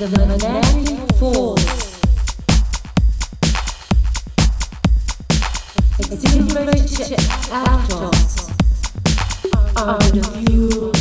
Force exhilarates atoms are the desire.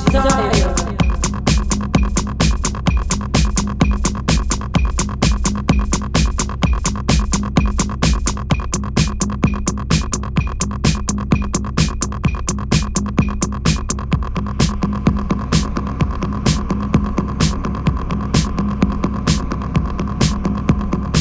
desire